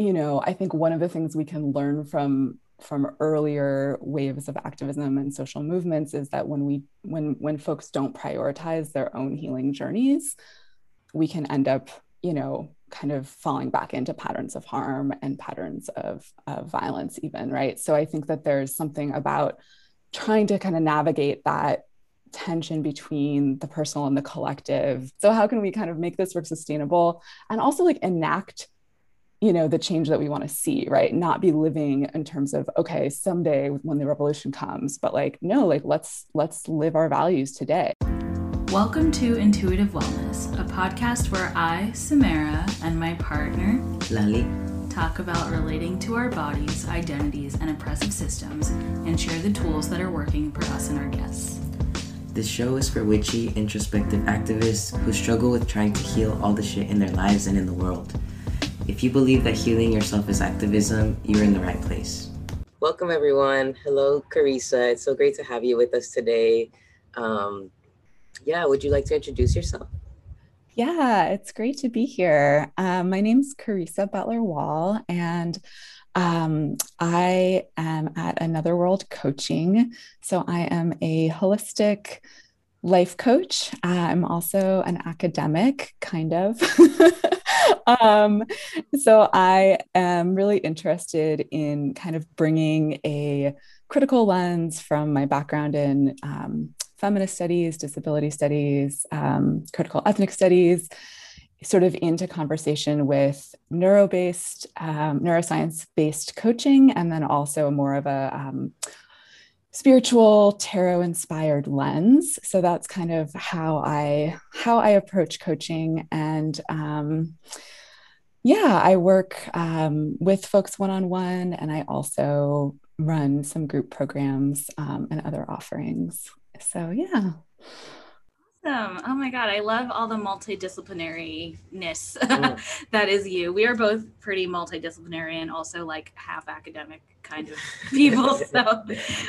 you know, I think one of the things we can learn from from earlier waves of activism and social movements is that when we when when folks don't prioritize their own healing journeys we can end up you know kind of falling back into patterns of harm and patterns of, of violence even right? So i think that there's something about trying to kind of navigate that tension between the personal and the collective. So how can we kind of make this work sustainable and also like enact you know the change that we want to see right? Not be living in terms of okay someday when the revolution comes but like no like let's let's live our values today. Welcome to intuitive wellness a podcast where i samara and my partner lali talk about relating to our bodies identities and oppressive systems and share the tools that are working for us and our guests. This show is for witchy, introspective activists who struggle with trying to heal all the shit in their lives and in the world. If you believe that healing yourself is activism, you're in the right place. Welcome, everyone. Hello, Carissa. It's so great to have you with us today. Um, yeah, would you like to introduce yourself? Yeah, it's great to be here. Um, my name's Carissa Butler Wall, and um, I am at Another World Coaching. So I am a holistic life coach. I'm also an academic, kind of. um, so I am really interested in kind of bringing a critical lens from my background in um, feminist studies, disability studies, um, critical ethnic studies, sort of into conversation with neuro based, um, neuroscience based coaching, and then also more of a um, spiritual tarot inspired lens. So that's kind of how i how i approach coaching. And um, yeah i work um, with folks one-on-one and i also run some group programs um, and other offerings. So yeah Awesome. Oh my God. I love all the multidisciplinariness mm. that is you. We are both pretty multidisciplinary and also like half academic kind of people. so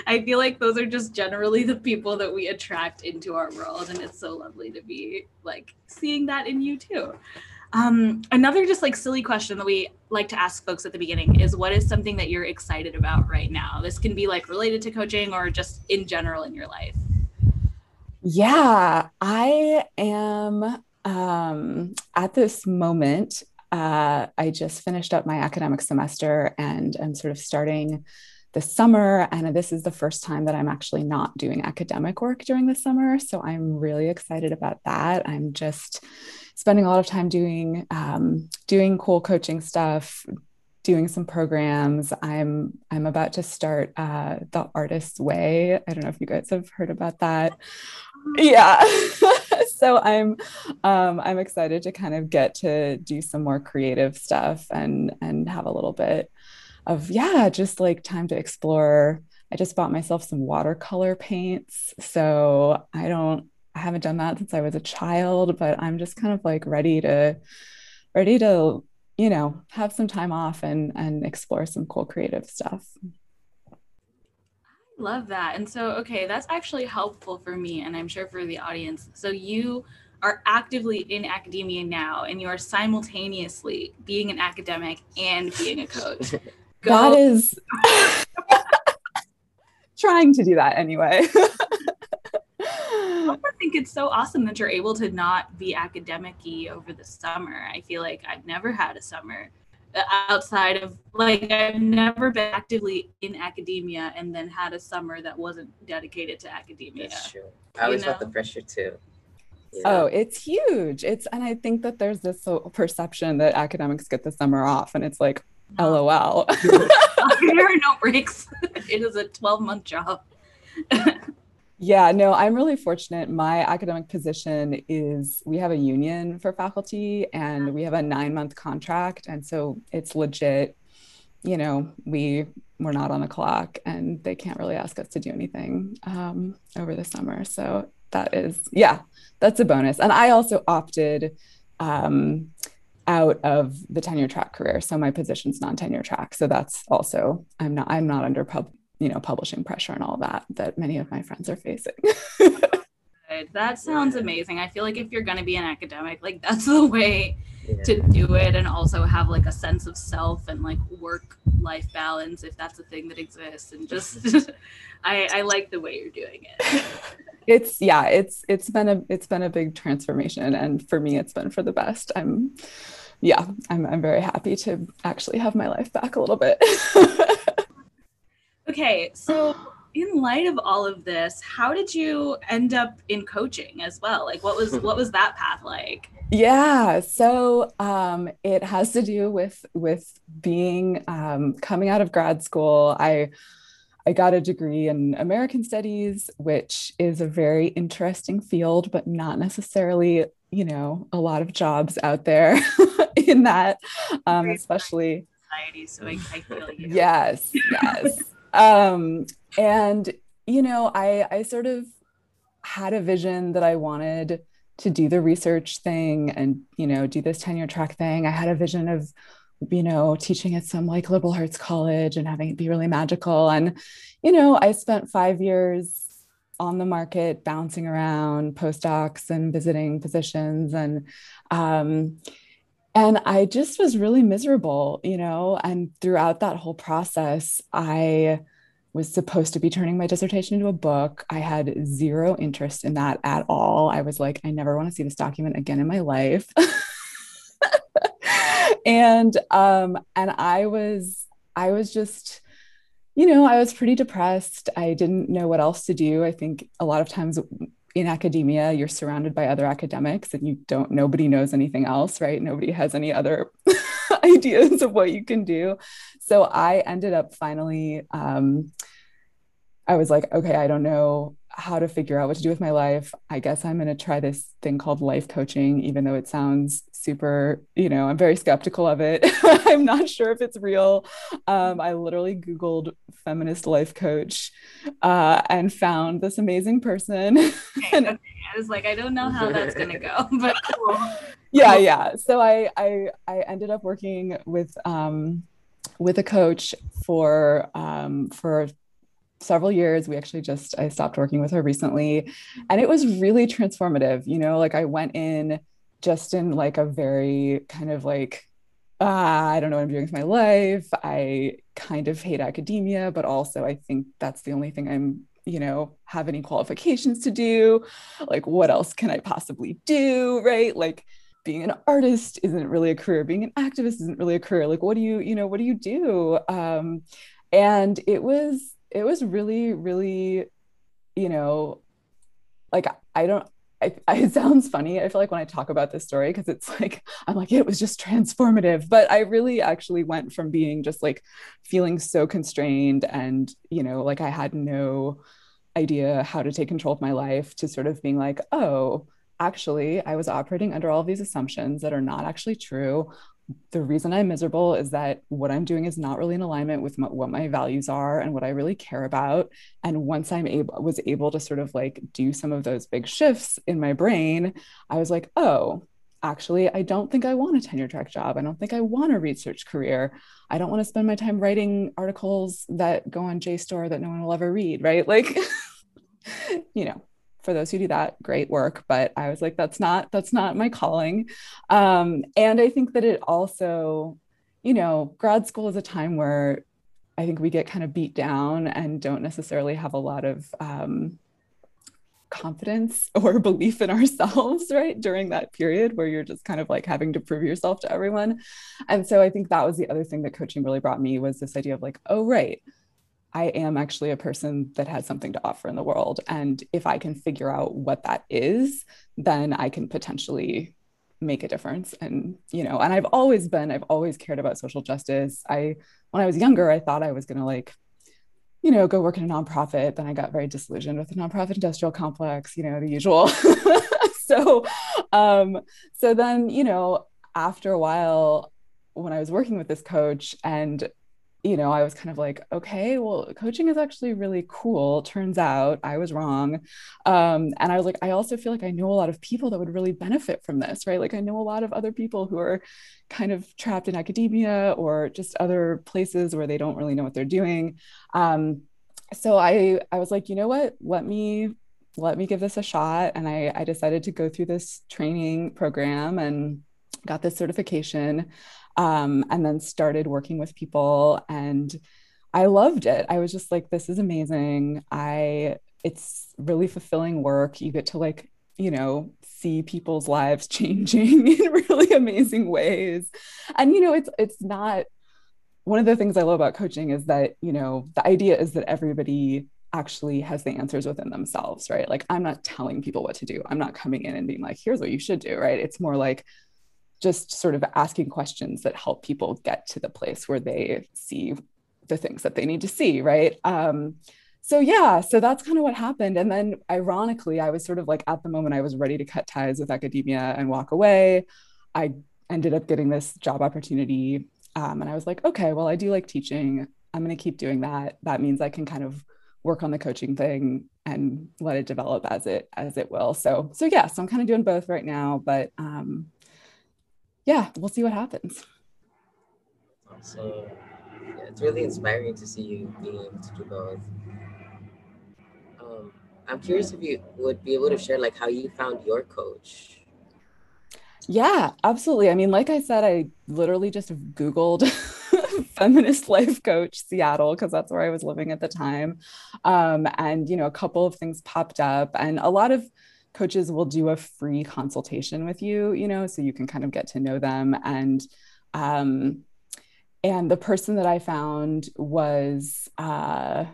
I feel like those are just generally the people that we attract into our world. And it's so lovely to be like seeing that in you too. Um, another just like silly question that we like to ask folks at the beginning is what is something that you're excited about right now? This can be like related to coaching or just in general in your life. Yeah, I am um, at this moment. Uh, I just finished up my academic semester and I'm sort of starting the summer. And this is the first time that I'm actually not doing academic work during the summer. So I'm really excited about that. I'm just spending a lot of time doing um, doing cool coaching stuff, doing some programs. I'm I'm about to start uh, the Artist's Way. I don't know if you guys have heard about that yeah. So i'm um i'm excited to kind of get to do some more creative stuff and and have a little bit of yeah just like time to explore. I just bought myself some watercolor paints. So i don't i haven't done that since i was a child but i'm just kind of like ready to ready to you know have some time off and and explore some cool creative stuff Love that. And so, okay, that's actually helpful for me and I'm sure for the audience. So, you are actively in academia now and you are simultaneously being an academic and being a coach. Go. That is trying to do that anyway. I think it's so awesome that you're able to not be academic over the summer. I feel like I've never had a summer outside of like I've never been actively in academia and then had a summer that wasn't dedicated to academia. That's true. I always felt the pressure too. Yeah. Oh, it's huge. It's and I think that there's this perception that academics get the summer off, and it's like, lol. there are no breaks. it is a 12 month job. Yeah, no, I'm really fortunate. My academic position is we have a union for faculty and we have a nine month contract. And so it's legit, you know, we we're not on the clock and they can't really ask us to do anything um, over the summer. So that is, yeah, that's a bonus. And I also opted um, out of the tenure track career. So my position's non-tenure track. So that's also, I'm not, I'm not under pub, you know publishing pressure and all that that many of my friends are facing. That sounds amazing. I feel like if you're going to be an academic, like that's the way yeah. to do it and also have like a sense of self and like work life balance if that's a thing that exists and just I, I like the way you're doing it. it's yeah, it's it's been a it's been a big transformation and for me it's been for the best. I'm yeah, I'm I'm very happy to actually have my life back a little bit. Okay, so in light of all of this, how did you end up in coaching as well? Like what was what was that path like? Yeah, so um, it has to do with with being um, coming out of grad school. I I got a degree in American Studies, which is a very interesting field, but not necessarily, you know, a lot of jobs out there in that, um, especially. Society, so I, I feel you. Yes, yes. Um, and you know, I I sort of had a vision that I wanted to do the research thing and you know do this tenure track thing. I had a vision of you know teaching at some like liberal arts college and having it be really magical. And you know i spent five years on the market bouncing around postdocs and visiting positions and um, and i just was really miserable you know and throughout that whole process i was supposed to be turning my dissertation into a book. I had zero interest in that at all. I was like, I never want to see this document again in my life. and um and I was I was just you know, I was pretty depressed. I didn't know what else to do. I think a lot of times in academia, you're surrounded by other academics and you don't, nobody knows anything else, right? Nobody has any other ideas of what you can do. So I ended up finally, um, I was like, okay, I don't know how to figure out what to do with my life. I guess I'm going to try this thing called life coaching, even though it sounds super, you know, I'm very skeptical of it. I'm not sure if it's real. Um, I literally Googled feminist life coach uh, and found this amazing person. Okay, and, okay. I was like, I don't know how that's going to go, but cool. Yeah, yeah. So I, I, I ended up working with, um, with a coach for um, for several years. We actually just I stopped working with her recently, and it was really transformative. You know, like I went in just in like a very kind of like ah, I don't know what I'm doing with my life. I kind of hate academia, but also I think that's the only thing I'm you know have any qualifications to do like what else can i possibly do right like being an artist isn't really a career being an activist isn't really a career like what do you you know what do you do um and it was it was really really you know like i don't I, it sounds funny. I feel like when I talk about this story, because it's like, I'm like, it was just transformative. But I really actually went from being just like feeling so constrained and, you know, like I had no idea how to take control of my life to sort of being like, oh, actually, I was operating under all these assumptions that are not actually true. The reason I'm miserable is that what I'm doing is not really in alignment with my, what my values are and what I really care about. And once I'm able, was able to sort of like do some of those big shifts in my brain, I was like, oh, actually, I don't think I want a tenure track job. I don't think I want a research career. I don't want to spend my time writing articles that go on JSTOR that no one will ever read, right? Like, you know, for those who do that great work. But i was like that's not that's not my calling. Um, and i think that it also you know grad school is a time where i think we get kind of beat down and don't necessarily have a lot of um, confidence or belief in ourselves right during that period where you're just kind of like having to prove yourself to everyone. And so i think that was the other thing that coaching really brought me was this idea of like oh right I am actually a person that has something to offer in the world. And if I can figure out what that is, then I can potentially make a difference. And, you know, and I've always been, I've always cared about social justice. I, when I was younger, I thought I was going to like, you know, go work in a nonprofit. Then I got very disillusioned with the nonprofit industrial complex, you know, the usual. so, um, so then, you know, after a while, when I was working with this coach and you know, I was kind of like, okay, well, coaching is actually really cool. Turns out I was wrong. Um, and I was like, I also feel like I know a lot of people that would really benefit from this, right? Like, I know a lot of other people who are kind of trapped in academia or just other places where they don't really know what they're doing. Um, so I, I was like, you know what? Let me let me give this a shot. And I, I decided to go through this training program and got this certification um, and then started working with people. And I loved it. I was just like, this is amazing. I, it's really fulfilling work. You get to like, you know, see people's lives changing in really amazing ways. And, you know, it's, it's not, one of the things I love about coaching is that, you know, the idea is that everybody actually has the answers within themselves, right? Like I'm not telling people what to do. I'm not coming in and being like, here's what you should do, right? It's more like just sort of asking questions that help people get to the place where they see the things that they need to see, right? Um, so yeah, so that's kind of what happened. And then ironically, I was sort of like at the moment I was ready to cut ties with academia and walk away. I ended up getting this job opportunity. Um, and I was like, okay, well, I do like teaching. I'm going to keep doing that. That means I can kind of work on the coaching thing and let it develop as it as it will. So so yeah, so I'm kind of doing both right now, but um yeah, we'll see what happens. So yeah, it's really inspiring to see you being able to do both. Um, I'm curious if you would be able to share like how you found your coach. Yeah, absolutely. I mean, like I said, I literally just Googled feminist life coach Seattle because that's where I was living at the time. Um, and, you know, a couple of things popped up, and a lot of coaches will do a free consultation with you, you know, so you can kind of get to know them. And, um, and the person that I found was, uh,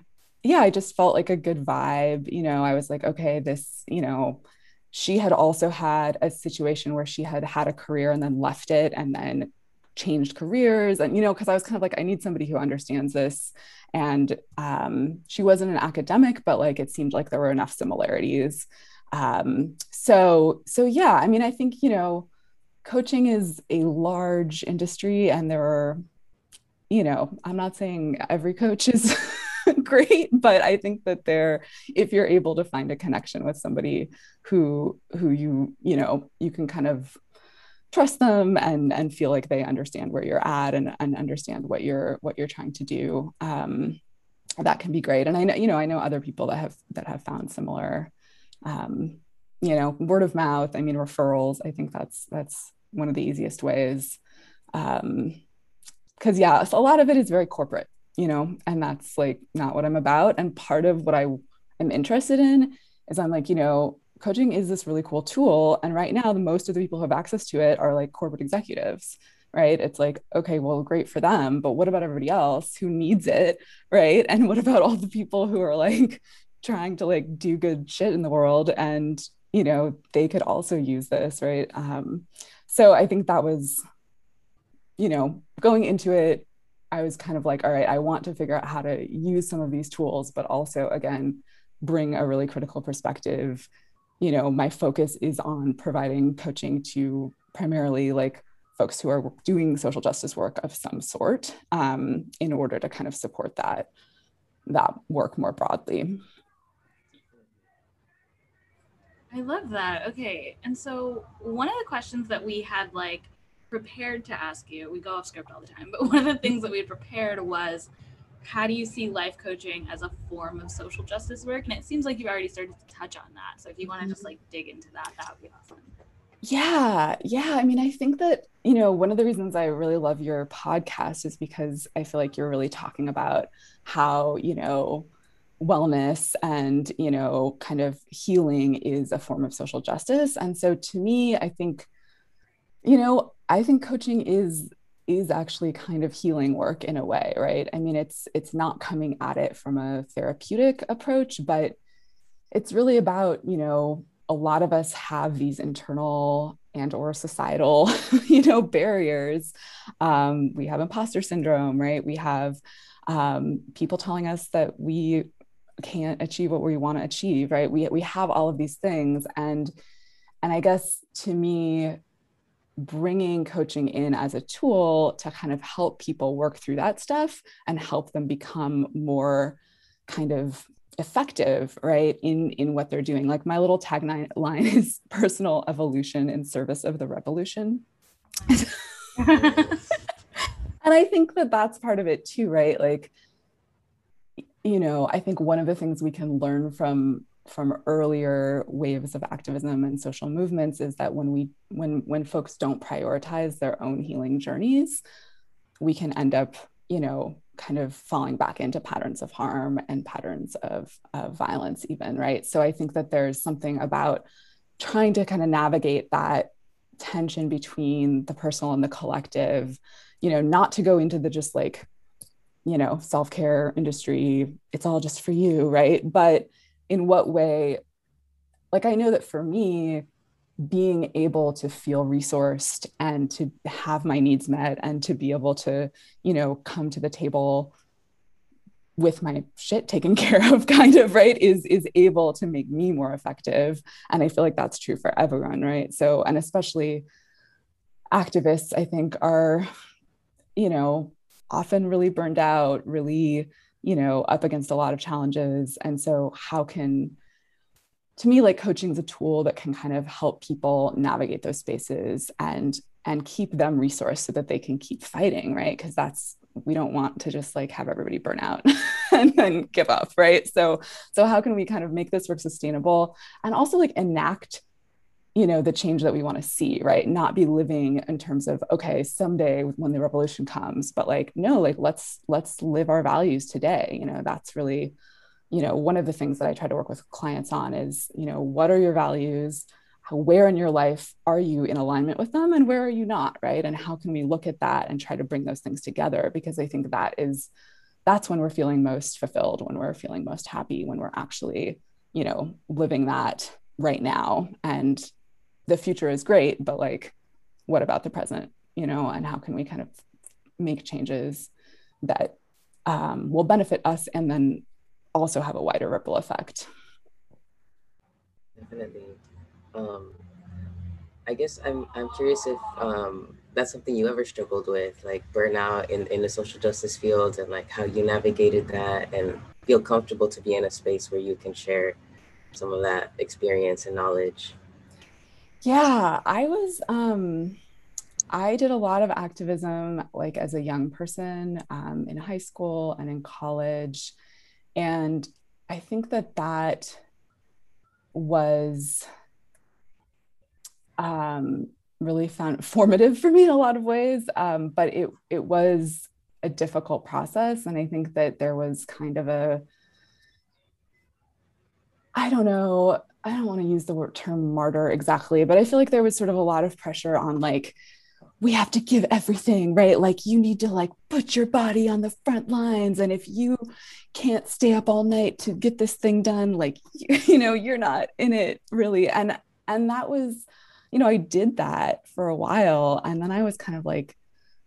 yeah, I just felt like a good vibe. You know, I was like, okay, this, you know, she had also had a situation where she had had a career and then left it and then changed careers and you know because i was kind of like i need somebody who understands this and um, she wasn't an academic but like it seemed like there were enough similarities um, so so yeah i mean i think you know coaching is a large industry and there are you know i'm not saying every coach is great but i think that there if you're able to find a connection with somebody who who you you know you can kind of trust them and and feel like they understand where you're at and, and understand what you're what you're trying to do um, that can be great. And i know you know i know other people that have that have found similar um, you know word of mouth i mean referrals i think that's that's one of the easiest ways. Um because yeah a lot of it is very corporate you know and that's like not what i'm about. And part of what i am interested in is i'm like you know coaching is this really cool tool. And right now the most of the people who have access to it are like corporate executives right? It's like okay well great for them but what about everybody else who needs it right? And what about all the people who are like trying to like do good shit in the world and you know they could also use this right? Um so i think that was you know going into it i was kind of like all right i want to figure out how to use some of these tools but also again bring a really critical perspective. You know my focus is on providing coaching to primarily like folks who are doing social justice work of some sort um, in order to kind of support that that work more broadly i love that okay and so one of the questions that we had like prepared to ask you we go off script all the time but one of the things that we had prepared was how do you see life coaching as a form of social justice work? And it seems like you've already started to touch on that. So if you want to just mm-hmm. like dig into that, that would be awesome. Yeah, yeah. I mean, I think that, you know, one of the reasons I really love your podcast is because I feel like you're really talking about how, you know, wellness and, you know, kind of healing is a form of social justice. And so to me, I think, you know, I think coaching is is actually kind of healing work in a way right? I mean it's it's not coming at it from a therapeutic approach but it's really about you know a lot of us have these internal and or societal you know barriers. Um, we have imposter syndrome right? We have um, people telling us that we can't achieve what we want to achieve right? We, we have all of these things and and i guess to me bringing coaching in as a tool to kind of help people work through that stuff and help them become more kind of effective right in in what they're doing. Like my little tagline line is personal evolution in service of the revolution. And i think that that's part of it too right? Like you know i think one of the things we can learn from from earlier waves of activism and social movements is that when we when when folks don't prioritize their own healing journeys we can end up you know kind of falling back into patterns of harm and patterns of, of violence even right? So i think that there's something about trying to kind of navigate that tension between the personal and the collective you know not to go into the just like you know self-care industry it's all just for you right? But in what way like i know that for me being able to feel resourced and to have my needs met and to be able to you know come to the table with my shit taken care of kind of right is is able to make me more effective. And i feel like that's true for everyone right? So and especially activists i think are you know often really burned out really you know up against a lot of challenges. And so how can to me like coaching is a tool that can kind of help people navigate those spaces and and keep them resourced so that they can keep fighting right? Because that's we don't want to just like have everybody burn out and then give up right? So so how can we kind of make this work sustainable and also like enact you know the change that we want to see right? Not be living in terms of okay someday when the revolution comes but like no like let's let's live our values today you know? That's really you know one of the things that i try to work with clients on is you know what are your values? Where in your life are you in alignment with them and where are you not right? And how can we look at that and try to bring those things together? Because i think that is that's when we're feeling most fulfilled when we're feeling most happy when we're actually you know living that right now. And the future is great, but like, what about the present? You know, and how can we kind of make changes that um, will benefit us and then also have a wider ripple effect? Definitely. Um, I guess I'm I'm curious if um, that's something you ever struggled with, like burnout in, in the social justice field, and like how you navigated that, and feel comfortable to be in a space where you can share some of that experience and knowledge. Yeah, I was um I did a lot of activism like as a young person um, in high school and in college. And I think that that was um, really found formative for me in a lot of ways. Um, but it it was a difficult process. And I think that there was kind of a I don't know, I don't want to use the word term martyr exactly, but I feel like there was sort of a lot of pressure on like, we have to give everything, right? Like you need to like put your body on the front lines. And if you can't stay up all night to get this thing done, like, you, you know, you're not in it really. And, and that was, you know, I did that for a while. And then I was kind of like,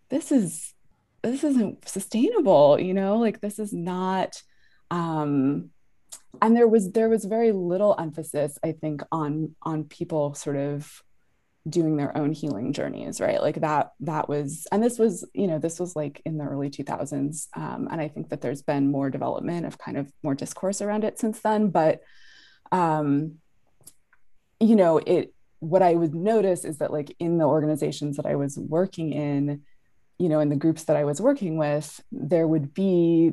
this is, this isn't sustainable, you know, like this is not, um, and there was there was very little emphasis i think on on people sort of doing their own healing journeys right? Like that that was and this was you know this was like in the early 2000s um, and i think that there's been more development of kind of more discourse around it since then but um you know it what i would notice is that like in the organizations that i was working in you know in the groups that i was working with there would be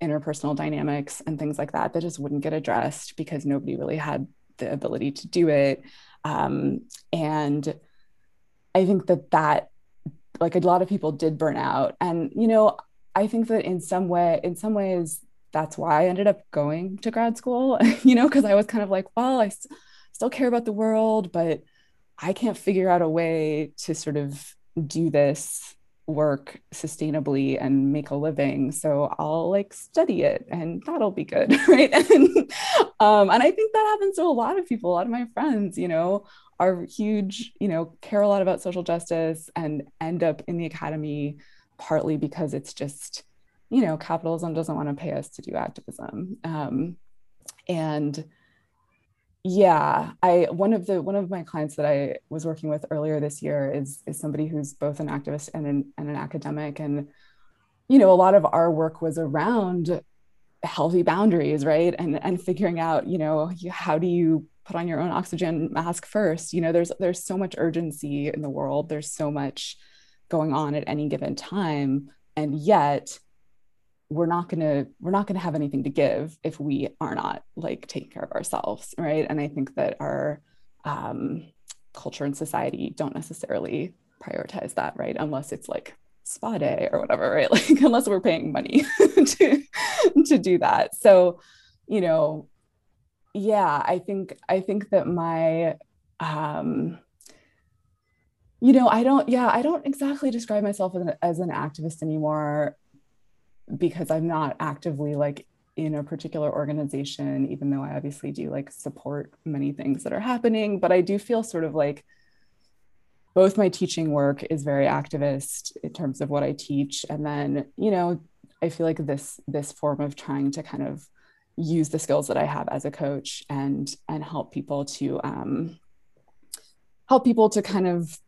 interpersonal dynamics and things like that that just wouldn't get addressed because nobody really had the ability to do it. Um, and i think that that like a lot of people did burn out. And you know i think that in some way in some ways that's why i ended up going to grad school you know because i was kind of like well i st- still care about the world but i can't figure out a way to sort of do this work sustainably and make a living. So i'll like study it and that'll be good right? And um and i think that happens to a lot of people. A lot of my friends you know are huge you know care a lot about social justice and end up in the academy partly because it's just you know capitalism doesn't want to pay us to do activism. Um and yeah i one of the one of my clients that i was working with earlier this year is is somebody who's both an activist and an, and an academic and you know a lot of our work was around healthy boundaries right? And and figuring out you know how do you put on your own oxygen mask first? You know there's there's so much urgency in the world. There's so much going on at any given time. And yet we're not going to we're not going to have anything to give if we are not like taking care of ourselves right? And i think that our um, culture and society don't necessarily prioritize that right? Unless it's like spa day or whatever right? Like unless we're paying money to to do that. So you know yeah i think i think that my um you know i don't yeah i don't exactly describe myself as an, as an activist anymore because i'm not actively like in a particular organization even though i obviously do like support many things that are happening but i do feel sort of like both my teaching work is very activist in terms of what i teach. And then you know i feel like this this form of trying to kind of use the skills that i have as a coach and and help people to um help people to kind of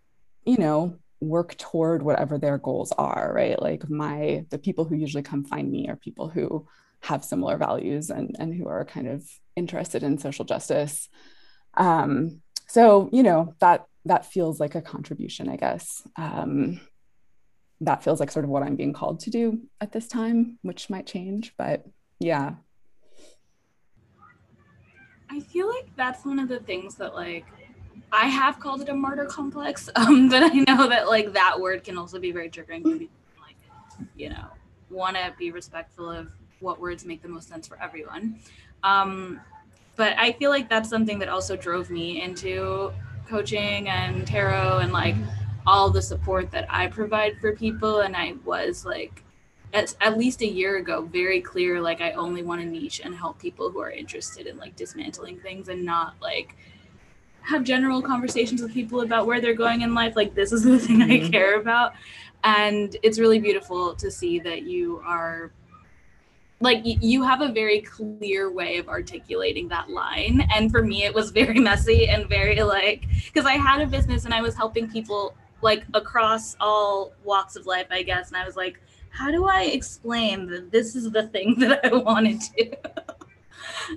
you know work toward whatever their goals are right? Like my the people who usually come find me are people who have similar values and and who are kind of interested in social justice. Um so you know that that feels like a contribution i guess. Um that feels like sort of what i'm being called to do at this time which might change but yeah. I feel like that's one of the things that like I have called it a martyr complex, um, but I know that like that word can also be very triggering. Like, you know, want to be respectful of what words make the most sense for everyone. Um, but I feel like that's something that also drove me into coaching and tarot and like all the support that I provide for people. And I was like, at, at least a year ago, very clear like I only want to niche and help people who are interested in like dismantling things and not like have general conversations with people about where they're going in life like this is the thing mm-hmm. i care about. And it's really beautiful to see that you are like you have a very clear way of articulating that line. And for me it was very messy and very like because i had a business and i was helping people like across all walks of life i guess. And i was like how do i explain that this is the thing that i want to do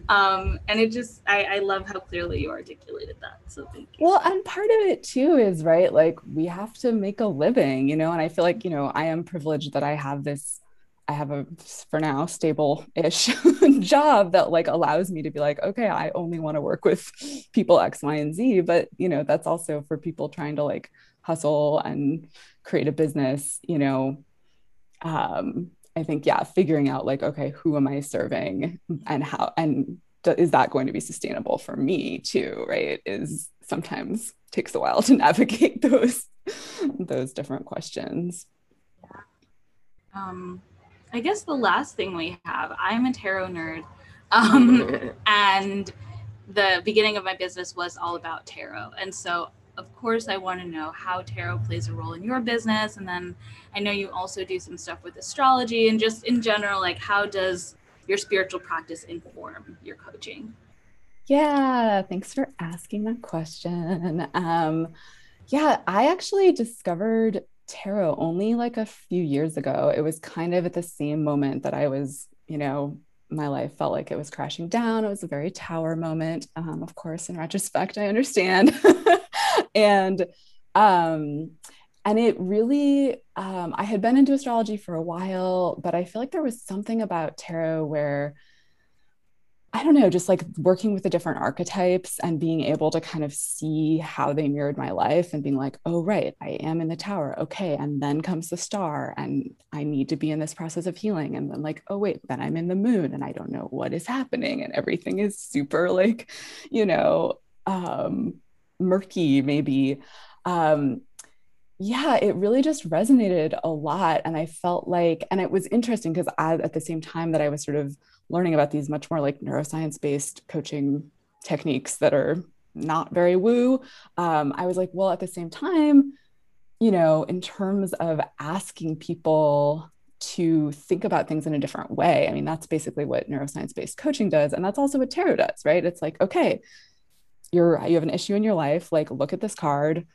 um, and it just I, I love how clearly you articulated that so thank you. Well and part of it too is right like we have to make a living you know and i feel like you know i am privileged that i have this i have a for now stable-ish job that like allows me to be like okay i only want to work with people x y and z but you know that's also for people trying to like hustle and create a business you know um I think, yeah, figuring out like, okay, who am I serving and how, and is that going to be sustainable for me too? Right. Is sometimes takes a while to navigate those, those different questions. Um, I guess the last thing we have, I'm a tarot nerd. Um, and the beginning of my business was all about tarot. And so of course, I want to know how tarot plays a role in your business. And then I know you also do some stuff with astrology and just in general, like how does your spiritual practice inform your coaching? Yeah, thanks for asking that question. Um, yeah, I actually discovered tarot only like a few years ago. It was kind of at the same moment that I was, you know, my life felt like it was crashing down. It was a very tower moment. Um, of course, in retrospect, I understand. and um, and it really um, i had been into astrology for a while but i feel like there was something about tarot where i don't know just like working with the different archetypes and being able to kind of see how they mirrored my life and being like oh right i am in the tower. Okay and then comes the star and i need to be in this process of healing. And then like oh wait then i'm in the moon and i don't know what is happening and everything is super like you know um murky maybe. Um yeah it really just resonated a lot and i felt like and it was interesting because i at the same time that i was sort of learning about these much more like neuroscience based coaching techniques that are not very woo um, i was like well at the same time you know in terms of asking people to think about things in a different way i mean that's basically what neuroscience based coaching does and that's also what tarot does right? It's like okay you're you have an issue in your life like look at this card.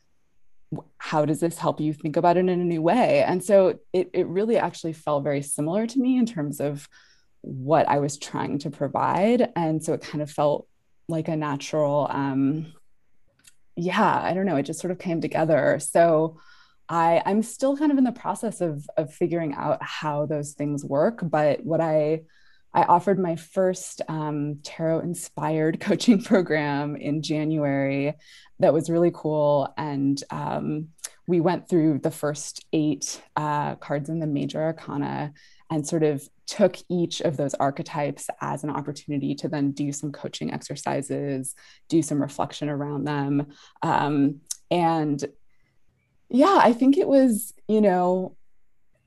How does this help you think about it in a new way? And so it, it really actually felt very similar to me in terms of what i was trying to provide. And so it kind of felt like a natural um yeah i don't know it just sort of came together. So I, I'm still kind of in the process of, of figuring out how those things work. But what I, I offered my first um, tarot inspired coaching program in January that was really cool. And um, we went through the first eight uh, cards in the major arcana and sort of took each of those archetypes as an opportunity to then do some coaching exercises, do some reflection around them. Um, and yeah, I think it was, you know,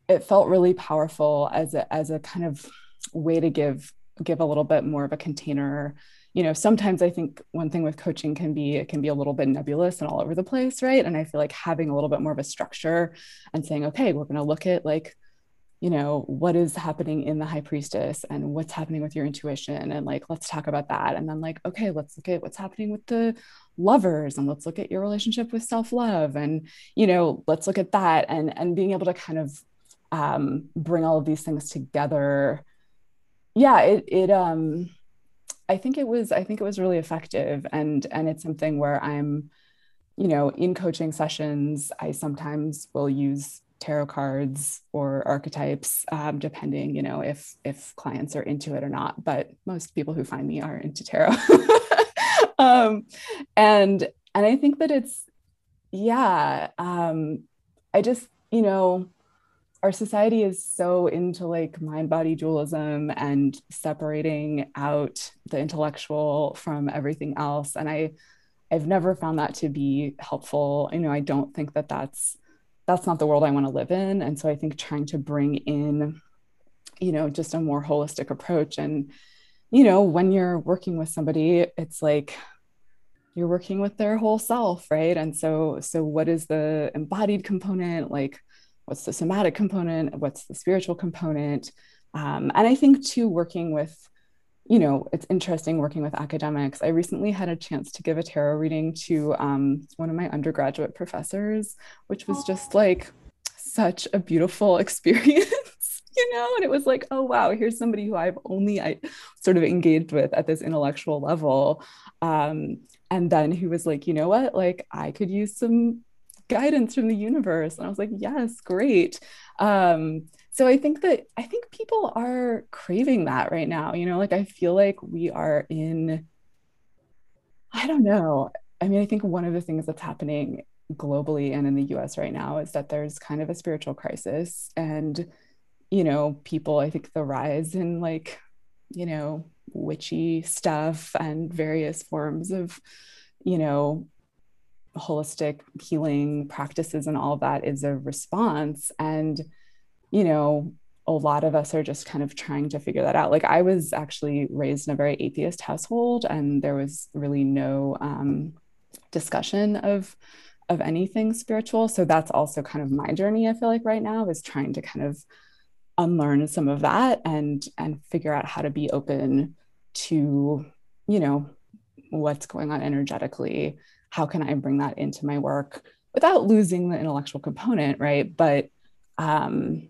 it felt really powerful as a as a kind of way to give give a little bit more of a container. You know sometimes i think one thing with coaching can be it can be a little bit nebulous and all over the place right? And i feel like having a little bit more of a structure and saying okay we're going to look at like you know what is happening in the high priestess and what's happening with your intuition and like let's talk about that. And then like okay let's look at what's happening with the lovers and let's look at your relationship with self-love and you know let's look at that. And and being able to kind of um, bring all of these things together yeah it it um i think it was i think it was really effective and and it's something where i'm you know in coaching sessions i sometimes will use tarot cards or archetypes um, depending you know if if clients are into it or not but most people who find me are into tarot. Um, and and i think that it's yeah um, i just you know our society is so into like mind body dualism and separating out the intellectual from everything else. And i i've never found that to be helpful. You know i don't think that that's that's not the world i want to live in. And so i think trying to bring in you know just a more holistic approach and you know when you're working with somebody it's like you're working with their whole self right? And so so what is the embodied component? Like what's the somatic component what's the spiritual component? Um, and i think too working with you know it's interesting working with academics. I recently had a chance to give a tarot reading to um, one of my undergraduate professors which was just like such a beautiful experience you know? And it was like oh wow here's somebody who i've only i sort of engaged with at this intellectual level. Um, and then who was like you know what? Like i could use some guidance from the universe. And i was like yes great. Um, so i think that i think people are craving that right now you know like i feel like we are in i don't know. I mean i think one of the things that's happening globally and in the us right now is that there's kind of a spiritual crisis and you know people i think the rise in like you know witchy stuff and various forms of you know holistic healing practices and all of that is a response. And you know a lot of us are just kind of trying to figure that out. Like i was actually raised in a very atheist household and there was really no um, discussion of of anything spiritual. So that's also kind of my journey i feel like right now is trying to kind of unlearn some of that and and figure out how to be open to you know what's going on energetically how can I bring that into my work without losing the intellectual component, right? But um,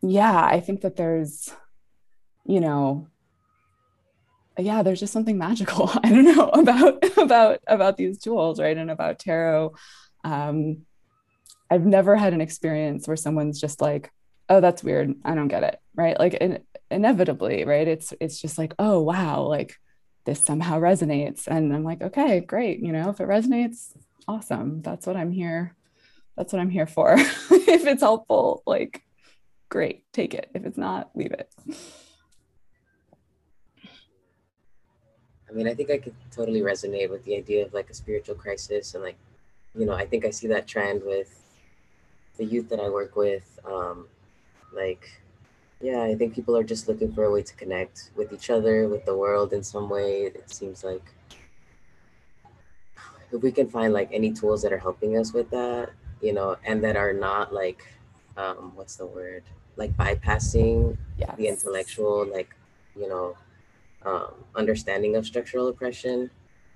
yeah, I think that there's, you know, yeah, there's just something magical. I don't know about about about these tools, right? And about tarot. Um, I've never had an experience where someone's just like, "Oh, that's weird. I don't get it." Right? Like, in, inevitably, right? It's it's just like, "Oh, wow!" Like this somehow resonates. And i'm like okay great. You know if it resonates awesome. That's what i'm here that's what i'm here for. If it's helpful like great take it. If it's not leave it. I mean i think i could totally resonate with the idea of like a spiritual crisis. And like you know i think i see that trend with the youth that i work with um like yeah, I think people are just looking for a way to connect with each other, with the world in some way. It seems like if we can find like any tools that are helping us with that, you know, and that are not like, um, what's the word? Like bypassing yes. the intellectual, like, you know, um, understanding of structural oppression.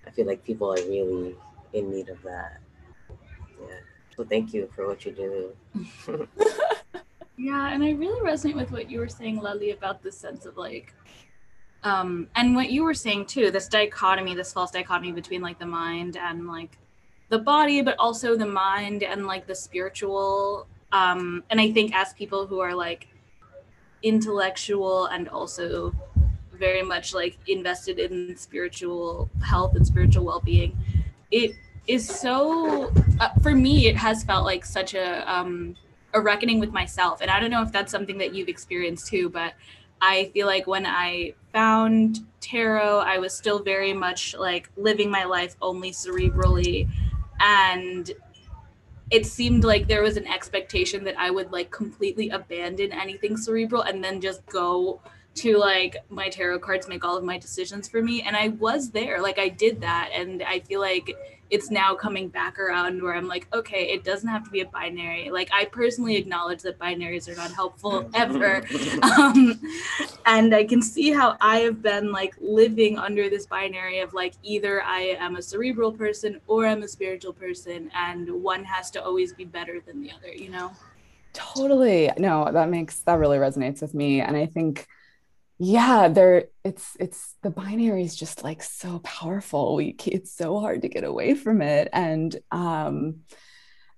I feel like people are really in need of that. Yeah. So thank you for what you do. Yeah, and I really resonate with what you were saying, Lely, about the sense of like, um, and what you were saying too, this dichotomy, this false dichotomy between like the mind and like the body, but also the mind and like the spiritual. Um, and I think as people who are like intellectual and also very much like invested in spiritual health and spiritual well-being, it is so uh, for me it has felt like such a um a reckoning with myself. And i don't know if that's something that you've experienced too but i feel like when i found tarot i was still very much like living my life only cerebrally. And it seemed like there was an expectation that i would like completely abandon anything cerebral and then just go to like my tarot cards make all of my decisions for me. And i was there. Like i did that. And i feel like it's now coming back around where i'm like okay it doesn't have to be a binary. Like i personally acknowledge that binaries are not helpful ever. Um, and i can see how i have been like living under this binary of like either i am a cerebral person or i'm a spiritual person and one has to always be better than the other you know? Totally. No that makes that really resonates with me. And i think yeah there it's it's the binary is just like so powerful. We it's so hard to get away from it. And um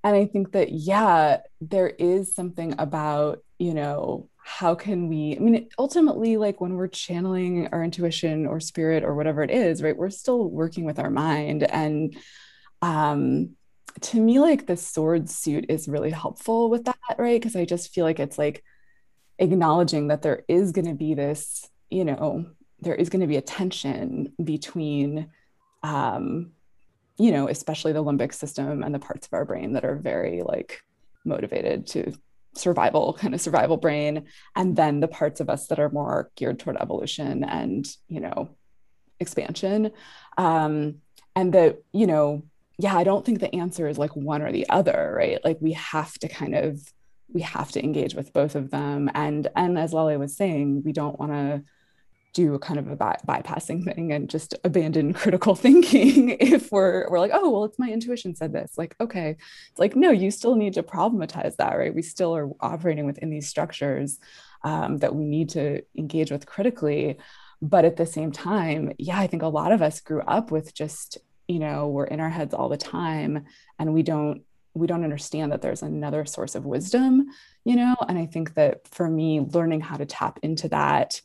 and i think that yeah there is something about you know how can we i mean ultimately like when we're channeling our intuition or spirit or whatever it is right we're still working with our mind. And um to me like the sword suit is really helpful with that right? Because i just feel like it's like acknowledging that there is going to be this, you know, there is going to be a tension between, um, you know, especially the limbic system and the parts of our brain that are very like motivated to survival, kind of survival brain, and then the parts of us that are more geared toward evolution and, you know, expansion. Um, and that, you know, yeah, I don't think the answer is like one or the other, right? Like we have to kind of we have to engage with both of them. And and as Lale was saying we don't want to do a kind of a by- bypassing thing and just abandon critical thinking if we're we're like oh well it's my intuition said this. Like okay. It's like no you still need to problematize that right? We still are operating within these structures um, that we need to engage with critically. But at the same time yeah i think a lot of us grew up with just you know we're in our heads all the time and we don't we don't understand that there's another source of wisdom, you know? And I think that for me, learning how to tap into that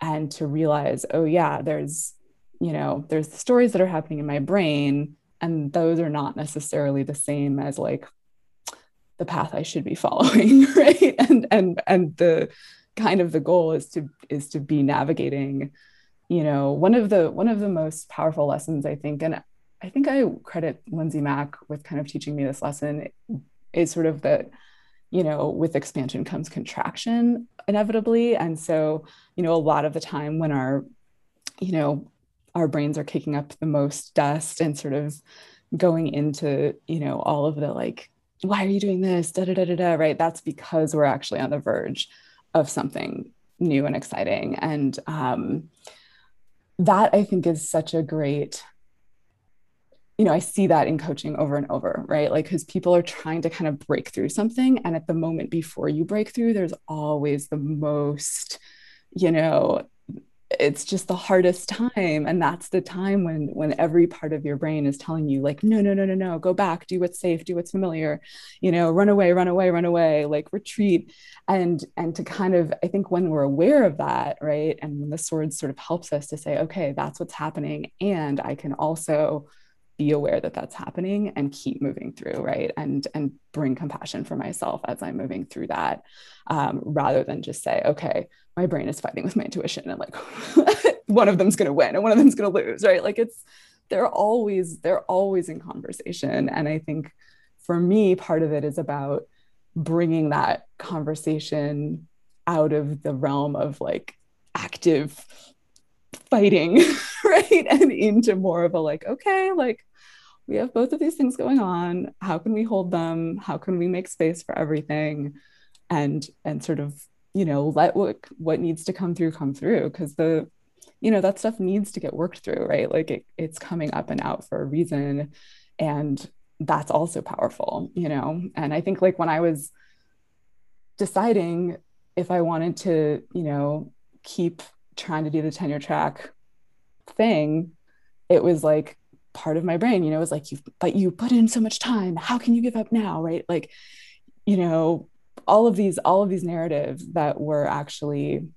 and to realize, oh, yeah, there's, you know, there's the stories that are happening in my brain, and those are not necessarily the same as like the path I should be following, right? And and and the kind of the goal is to is to be navigating you know one of the one of the most powerful lessons i think and I think I credit Lindsay Mack with kind of teaching me this lesson is sort of that, you know, with expansion comes contraction inevitably. And so, you know, a lot of the time when our, you know, our brains are kicking up the most dust and sort of going into, you know, all of the like, why are you doing this? Da da da da da. Right. That's because we're actually on the verge of something new and exciting. And um, that I think is such a great you know, I see that in coaching over and over, right? Like, because people are trying to kind of break through something. And at the moment before you break through, there's always the most, you know, it's just the hardest time and that's the time when when every part of your brain is telling you like no no no no no go back do what's safe do what's familiar you know run away run away run away like retreat and and to kind of i think when we're aware of that right and when the sword sort of helps us to say okay that's what's happening and i can also be aware that that's happening and keep moving through right? And and bring compassion for myself as i'm moving through that um, rather than just say okay my brain is fighting with my intuition and like one of them's going to win and one of them's going to lose right? Like it's they're always they're always in conversation. And i think for me part of it is about bringing that conversation out of the realm of like active fighting right? And into more of a like okay like we have both of these things going on. How can we hold them? How can we make space for everything? And and sort of you know let what what needs to come through come through because the you know that stuff needs to get worked through right? Like it, it's coming up and out for a reason and that's also powerful you know? And i think like when i was deciding if i wanted to you know keep trying to do the tenure track thing it was like part of my brain you know was like you but you put in so much time. How can you give up now? Right? Like you know all of these all of these narratives that were actually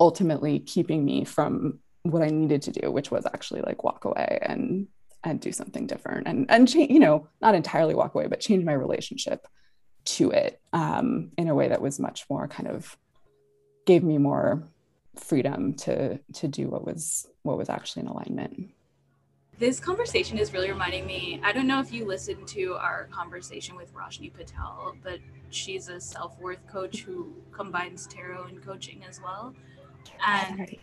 ultimately keeping me from what I needed to do, which was actually like walk away and and do something different and and change, you know, not entirely walk away, but change my relationship to it um, in a way that was much more kind of gave me more freedom to to do what was what was actually in alignment. This conversation is really reminding me. I don't know if you listened to our conversation with Roshni Patel, but she's a self worth coach who combines tarot and coaching as well. And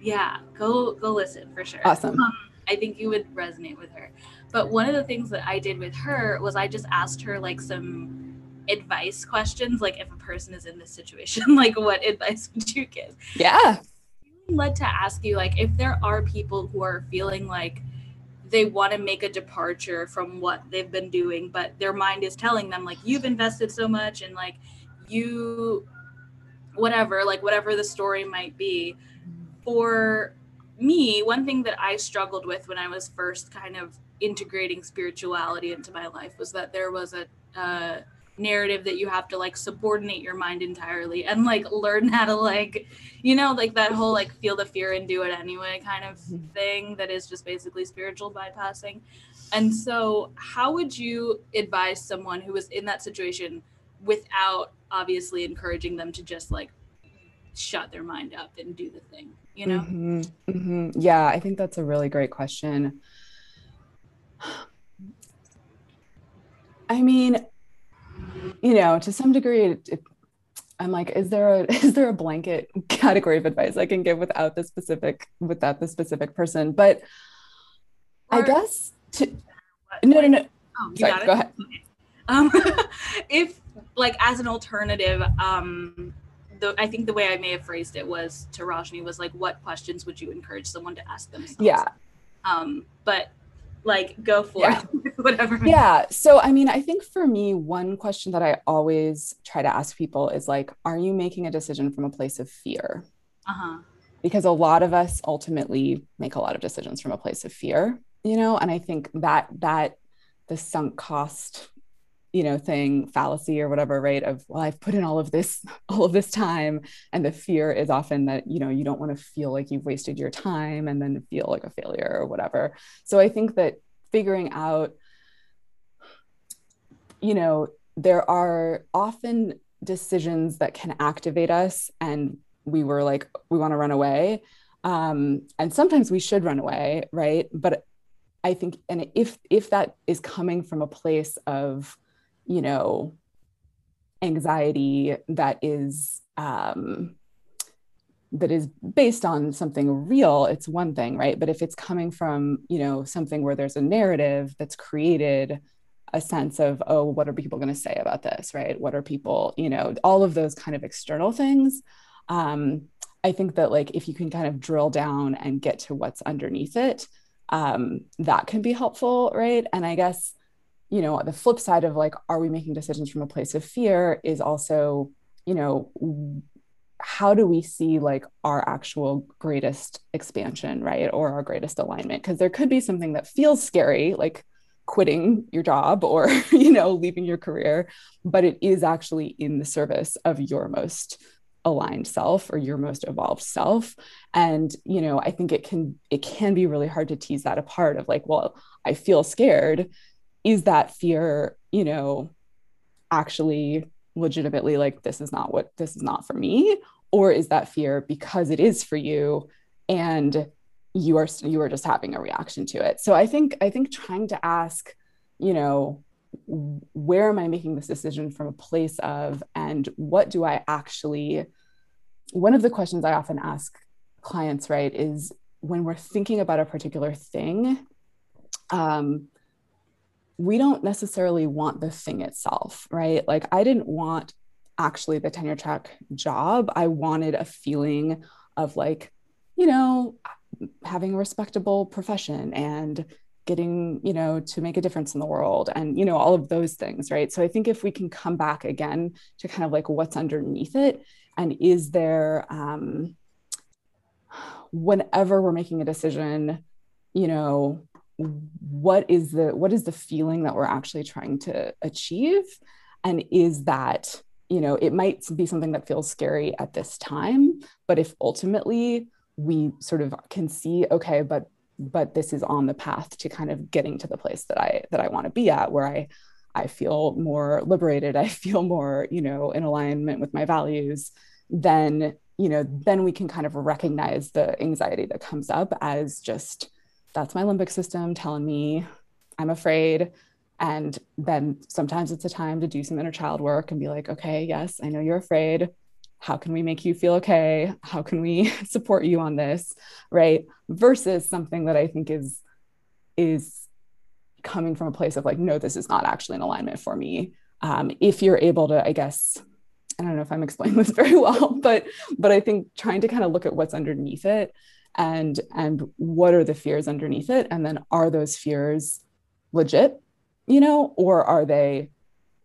yeah, go go listen for sure. Awesome. Um, I think you would resonate with her. But one of the things that I did with her was I just asked her like some advice questions, like if a person is in this situation, like what advice would you give? Yeah. Led to ask you like if there are people who are feeling like they want to make a departure from what they've been doing, but their mind is telling them like you've invested so much and like you whatever, like whatever the story might be. For me, one thing that I struggled with when I was first kind of integrating spirituality into my life was that there was a uh, narrative that you have to like subordinate your mind entirely and like learn how to like you know like that whole like feel the fear and do it anyway kind of mm-hmm. thing that is just basically spiritual bypassing and so how would you advise someone who was in that situation without obviously encouraging them to just like shut their mind up and do the thing you know mm-hmm, mm-hmm. yeah i think that's a really great question i mean you know to some degree it, it, i'm like is there a is there a blanket category of advice i can give without the specific without the specific person? But or, i guess to no no no. Oh, Sorry, go ahead. Um, if like as an alternative um the, I think the way I may have phrased it was to Roshni was like, what questions would you encourage someone to ask themselves? Yeah. Um, but like go for yeah. it, whatever. Yeah. So, I mean, I think for me, one question that I always try to ask people is like, are you making a decision from a place of fear? Uh-huh. Because a lot of us ultimately make a lot of decisions from a place of fear, you know, and I think that that the sunk cost you know thing fallacy or whatever right of well i've put in all of this all of this time and the fear is often that you know you don't want to feel like you've wasted your time and then feel like a failure or whatever. So i think that figuring out you know there are often decisions that can activate us and we were like we want to run away um, and sometimes we should run away right? But i think and if if that is coming from a place of you know, anxiety that is um, that is based on something real, it's one thing, right? But if it's coming from, you know, something where there's a narrative that's created a sense of, oh, what are people going to say about this, right? What are people, you know, all of those kind of external things. Um, I think that like if you can kind of drill down and get to what's underneath it, um, that can be helpful, right? And I guess you know the flip side of like are we making decisions from a place of fear is also you know how do we see like our actual greatest expansion right or our greatest alignment? Because there could be something that feels scary like quitting your job or you know leaving your career but it is actually in the service of your most aligned self or your most evolved self. And you know i think it can it can be really hard to tease that apart of like well i feel scared is that fear you know actually legitimately like this is not what this is not for me? Or is that fear because it is for you and you are you are just having a reaction to it? So i think i think trying to ask you know where am i making this decision from a place of and what do i actually one of the questions i often ask clients right is when we're thinking about a particular thing um, we don't necessarily want the thing itself, right? Like I didn't want actually the tenure track job. I wanted a feeling of like, you know, having a respectable profession and getting, you know, to make a difference in the world and, you know, all of those things, right? So I think if we can come back again to kind of like what's underneath it and is there, um, whenever we're making a decision, you know, what is the what is the feeling that we're actually trying to achieve? And is that you know it might be something that feels scary at this time but if ultimately we sort of can see okay but but this is on the path to kind of getting to the place that i that i want to be at where i i feel more liberated i feel more you know in alignment with my values then you know then we can kind of recognize the anxiety that comes up as just that's my limbic system telling me i'm afraid. And then sometimes it's a time to do some inner child work and be like okay yes i know you're afraid. How can we make you feel okay? How can we support you on this? Right? Versus something that i think is is coming from a place of like no this is not actually in alignment for me. Um, if you're able to i guess i don't know if i'm explaining this very well but but i think trying to kind of look at what's underneath it and and what are the fears underneath it and then are those fears legit you know or are they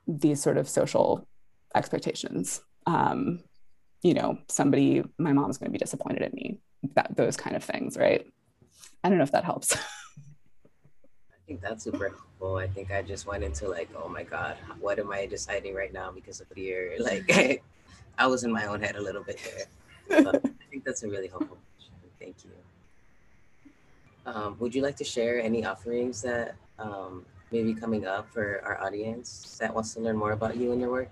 these sort of social expectations um, you know, somebody, my mom's going to be disappointed in me, that those kind of things, right? I don't know if that helps. I think that's super helpful. I think I just went into like, oh my God, what am I deciding right now because of fear? Like, I was in my own head a little bit there. I think that's a really helpful. Thank you. Um, would you like to share any offerings that um, may be coming up for our audience that wants to learn more about you and your work?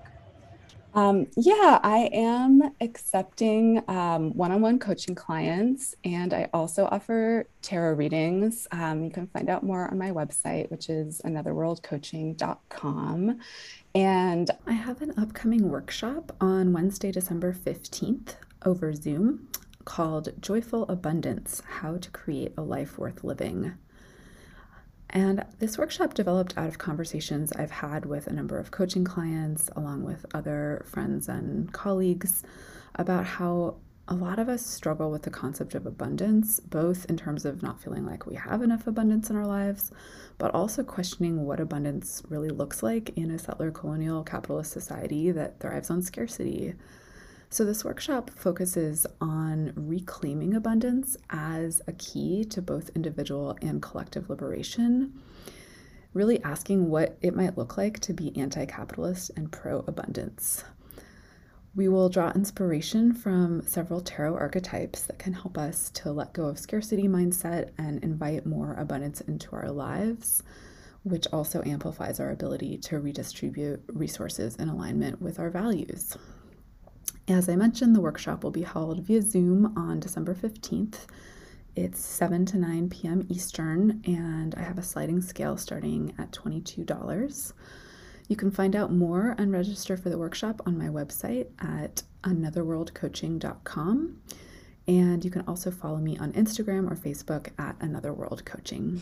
Um, yeah, I am accepting one on one coaching clients, and I also offer tarot readings. Um, you can find out more on my website, which is anotherworldcoaching.com. And I have an upcoming workshop on Wednesday, December 15th over Zoom called Joyful Abundance How to Create a Life Worth Living. And this workshop developed out of conversations I've had with a number of coaching clients, along with other friends and colleagues, about how a lot of us struggle with the concept of abundance, both in terms of not feeling like we have enough abundance in our lives, but also questioning what abundance really looks like in a settler colonial capitalist society that thrives on scarcity. So, this workshop focuses on reclaiming abundance as a key to both individual and collective liberation, really asking what it might look like to be anti capitalist and pro abundance. We will draw inspiration from several tarot archetypes that can help us to let go of scarcity mindset and invite more abundance into our lives, which also amplifies our ability to redistribute resources in alignment with our values. As I mentioned, the workshop will be held via Zoom on December 15th. It's 7 to 9 p.m. Eastern, and I have a sliding scale starting at $22. You can find out more and register for the workshop on my website at anotherworldcoaching.com. And you can also follow me on Instagram or Facebook at Another World Coaching.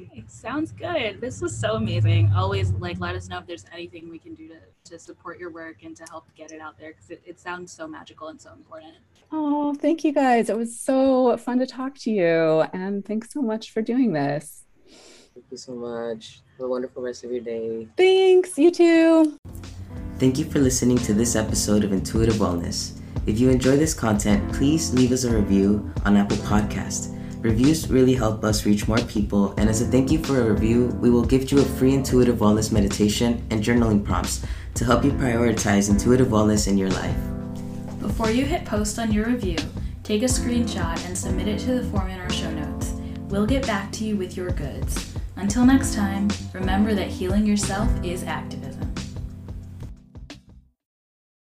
Okay, sounds good. This was so amazing. Always like let us know if there's anything we can do to, to support your work and to help get it out there because it, it sounds so magical and so important. Oh, thank you guys. It was so fun to talk to you. And thanks so much for doing this. Thank you so much. Have a wonderful rest of your day. Thanks. You too. Thank you for listening to this episode of Intuitive Wellness. If you enjoy this content, please leave us a review on Apple Podcast. Reviews really help us reach more people, and as a thank you for a review, we will gift you a free intuitive wellness meditation and journaling prompts to help you prioritize intuitive wellness in your life. Before you hit post on your review, take a screenshot and submit it to the form in our show notes. We'll get back to you with your goods. Until next time, remember that healing yourself is active.